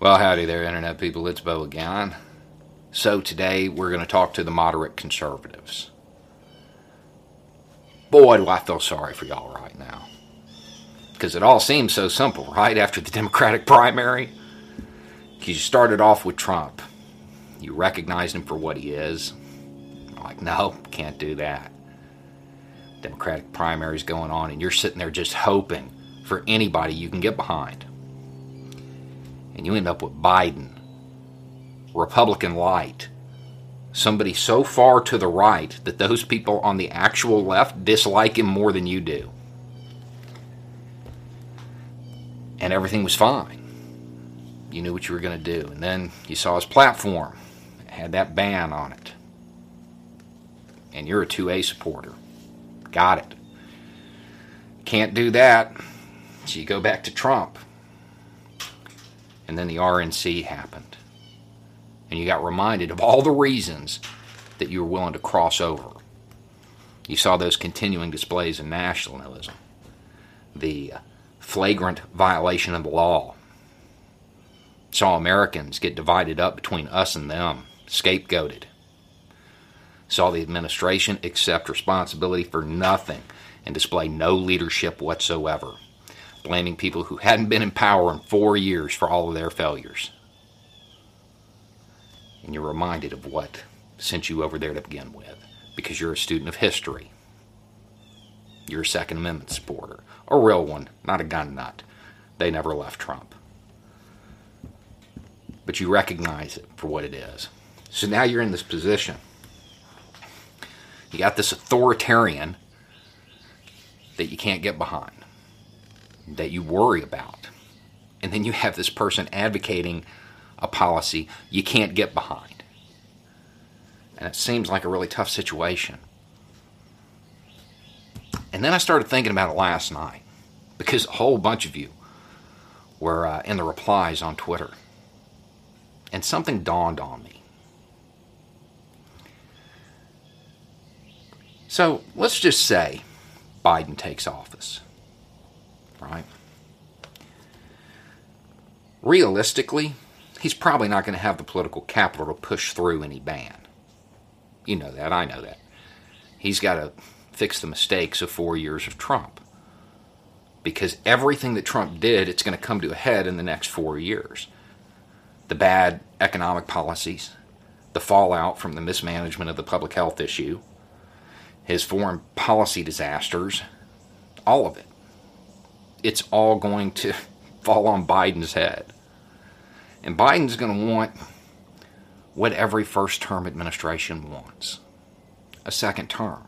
Well, howdy there, Internet people. It's Bo again. So, today we're going to talk to the moderate conservatives. Boy, do I feel sorry for y'all right now. Because it all seems so simple, right? After the Democratic primary. You started off with Trump. You recognized him for what he is. I'm like, no, can't do that. Democratic primary's going on, and you're sitting there just hoping for anybody you can get behind and you end up with Biden, Republican light, somebody so far to the right that those people on the actual left dislike him more than you do. And everything was fine. You knew what you were going to do. And then you saw his platform, it had that ban on it. And you're a 2A supporter. Got it. Can't do that. So you go back to Trump and then the RNC happened. And you got reminded of all the reasons that you were willing to cross over. You saw those continuing displays of nationalism, the uh, flagrant violation of the law. Saw Americans get divided up between us and them, scapegoated. Saw the administration accept responsibility for nothing and display no leadership whatsoever blaming people who hadn't been in power in four years for all of their failures. And you're reminded of what sent you over there to begin with, because you're a student of history. You're a Second Amendment supporter, a real one, not a gun nut. They never left Trump. But you recognize it for what it is. So now you're in this position. You got this authoritarian that you can't get behind that you worry about. And then you have this person advocating a policy you can't get behind. And it seems like a really tough situation. And then I started thinking about it last night because a whole bunch of you were uh, in the replies on Twitter. And something dawned on me. So let's just say Biden takes office right? Realistically, he's probably not going to have the political capital to push through any ban. You know that, I know that. He's got to fix the mistakes of four years of Trump. Because everything that Trump did, it's going to come to a head in the next four years. The bad economic policies, the fallout from the mismanagement of the public health issue, his foreign policy disasters, all of it it's all going to fall on Biden's head. And Biden's going to want what every first term administration wants a second term.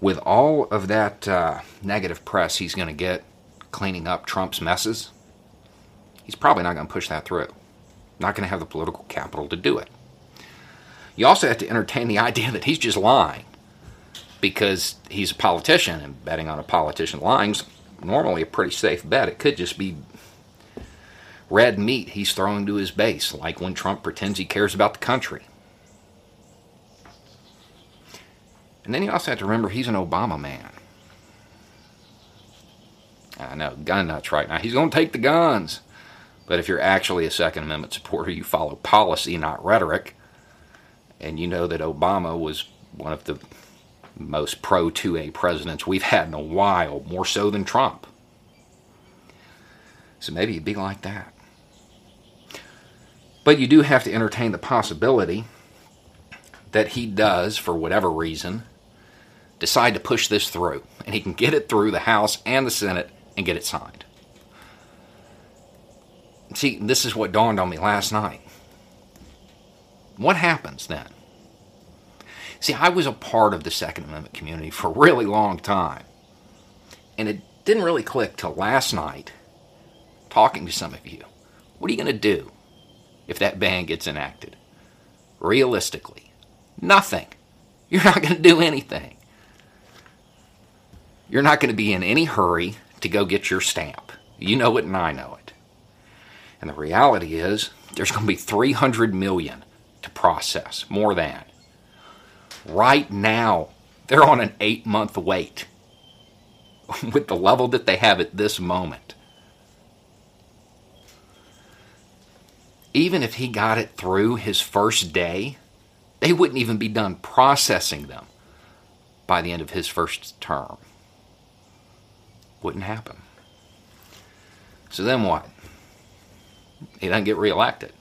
With all of that uh, negative press he's going to get cleaning up Trump's messes, he's probably not going to push that through. Not going to have the political capital to do it. You also have to entertain the idea that he's just lying because he's a politician and betting on a politician lying's normally a pretty safe bet. It could just be red meat he's throwing to his base, like when Trump pretends he cares about the country. And then you also have to remember he's an Obama man. I know, gun nuts right now. He's going to take the guns. But if you're actually a Second Amendment supporter, you follow policy, not rhetoric. And you know that Obama was one of the most pro 2A presidents we've had in a while, more so than Trump. So maybe it'd be like that. But you do have to entertain the possibility that he does, for whatever reason, decide to push this through. And he can get it through the House and the Senate and get it signed. See, this is what dawned on me last night. What happens then? See, I was a part of the Second Amendment community for a really long time. And it didn't really click till last night talking to some of you. What are you going to do if that ban gets enacted? Realistically, nothing. You're not going to do anything. You're not going to be in any hurry to go get your stamp. You know it and I know it. And the reality is there's going to be 300 million to process, more than. Right now, they're on an 8-month wait with the level that they have at this moment. Even if he got it through his first day, they wouldn't even be done processing them by the end of his first term. Wouldn't happen. So then what? He doesn't get reelected.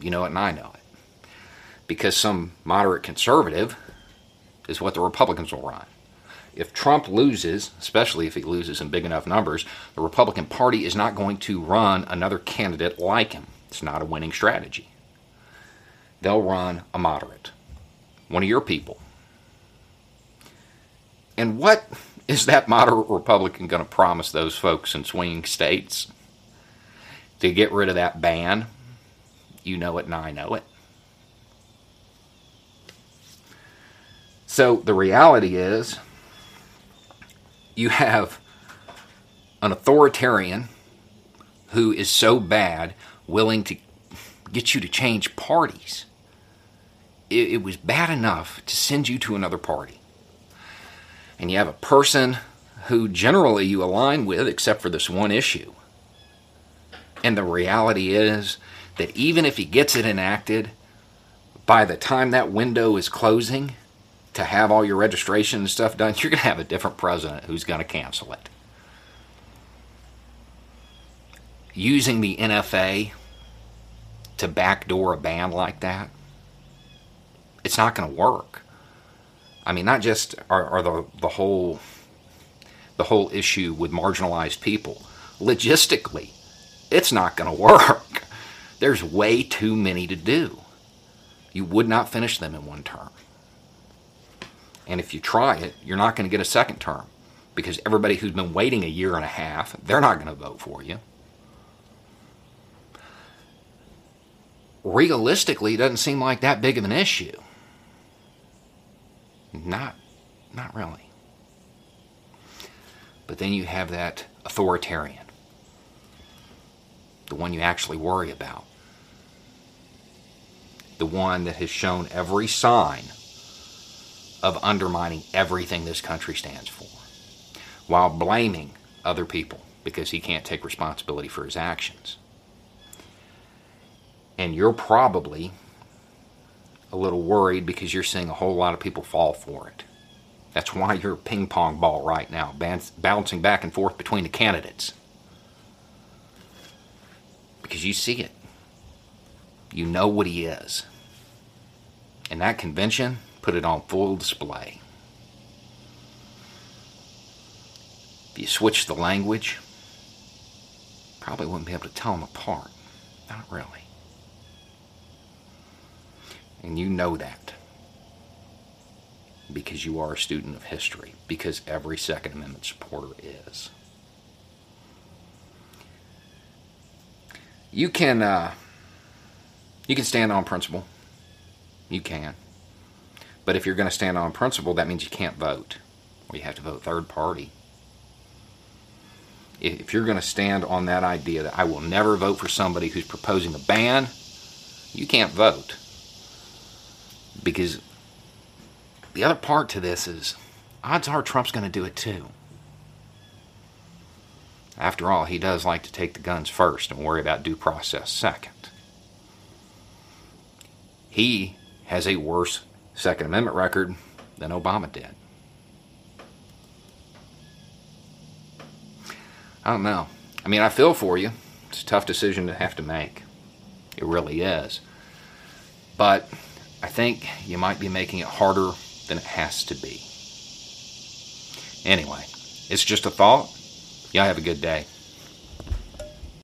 You know it, and I know it. Because some moderate conservative is what the Republicans will run. If Trump loses, especially if he loses in big enough numbers, the Republican Party is not going to run another candidate like him. It's not a winning strategy. They'll run a moderate, one of your people. And what is that moderate Republican going to promise those folks in swinging states? To get rid of that ban? You know it and I know it. So the reality is, you have an authoritarian who is so bad, willing to get you to change parties. It, it, was bad enough to send you to another party. And you have a person who generally you align with, except for this one issue. And the reality is that even if he gets it enacted, by the time that window is closing, to have all your registration and stuff done, you're going to have a different president who's going to cancel it. Using the NFA to backdoor a ban like that, it's not going to work. I mean, not just are, are the the whole the whole issue with marginalized people. Logistically, it's not going to work. There's way too many to do. You would not finish them in one term. And if you try it, you're not going to get a second term because everybody who's been waiting a year and a half, they're not going to vote for you. Realistically, it doesn't seem like that big of an issue. Not not really. But then you have that authoritarian. The one you actually worry about. The one that has shown every sign of undermining everything this country stands for while blaming other people because he can't take responsibility for his actions. And you're probably a little worried because you're seeing a whole lot of people fall for it. That's why you're a ping pong ball right now, bouncing back and forth between the candidates. Because you see it. You know what he is. And that convention, put it on full display. If you switch the language, probably wouldn't be able to tell them apart. Not really. And you know that because you are a student of history, because every Second Amendment supporter is. You can uh, you can stand on principle. You can. But if you're going to stand on principle, that means you can't vote, or you have to vote third party. If you're going to stand on that idea that I will never vote for somebody who's proposing a ban, you can't vote. Because the other part to this is odds are Trump's going to do it too. After all, he does like to take the guns first and worry about due process second. He has a worse Second Amendment record than Obama did. I don't know. I mean, I feel for you. It's a tough decision to have to make. It really is. But I think you might be making it harder than it has to be. Anyway, it's just a thought. Y'all have a good day.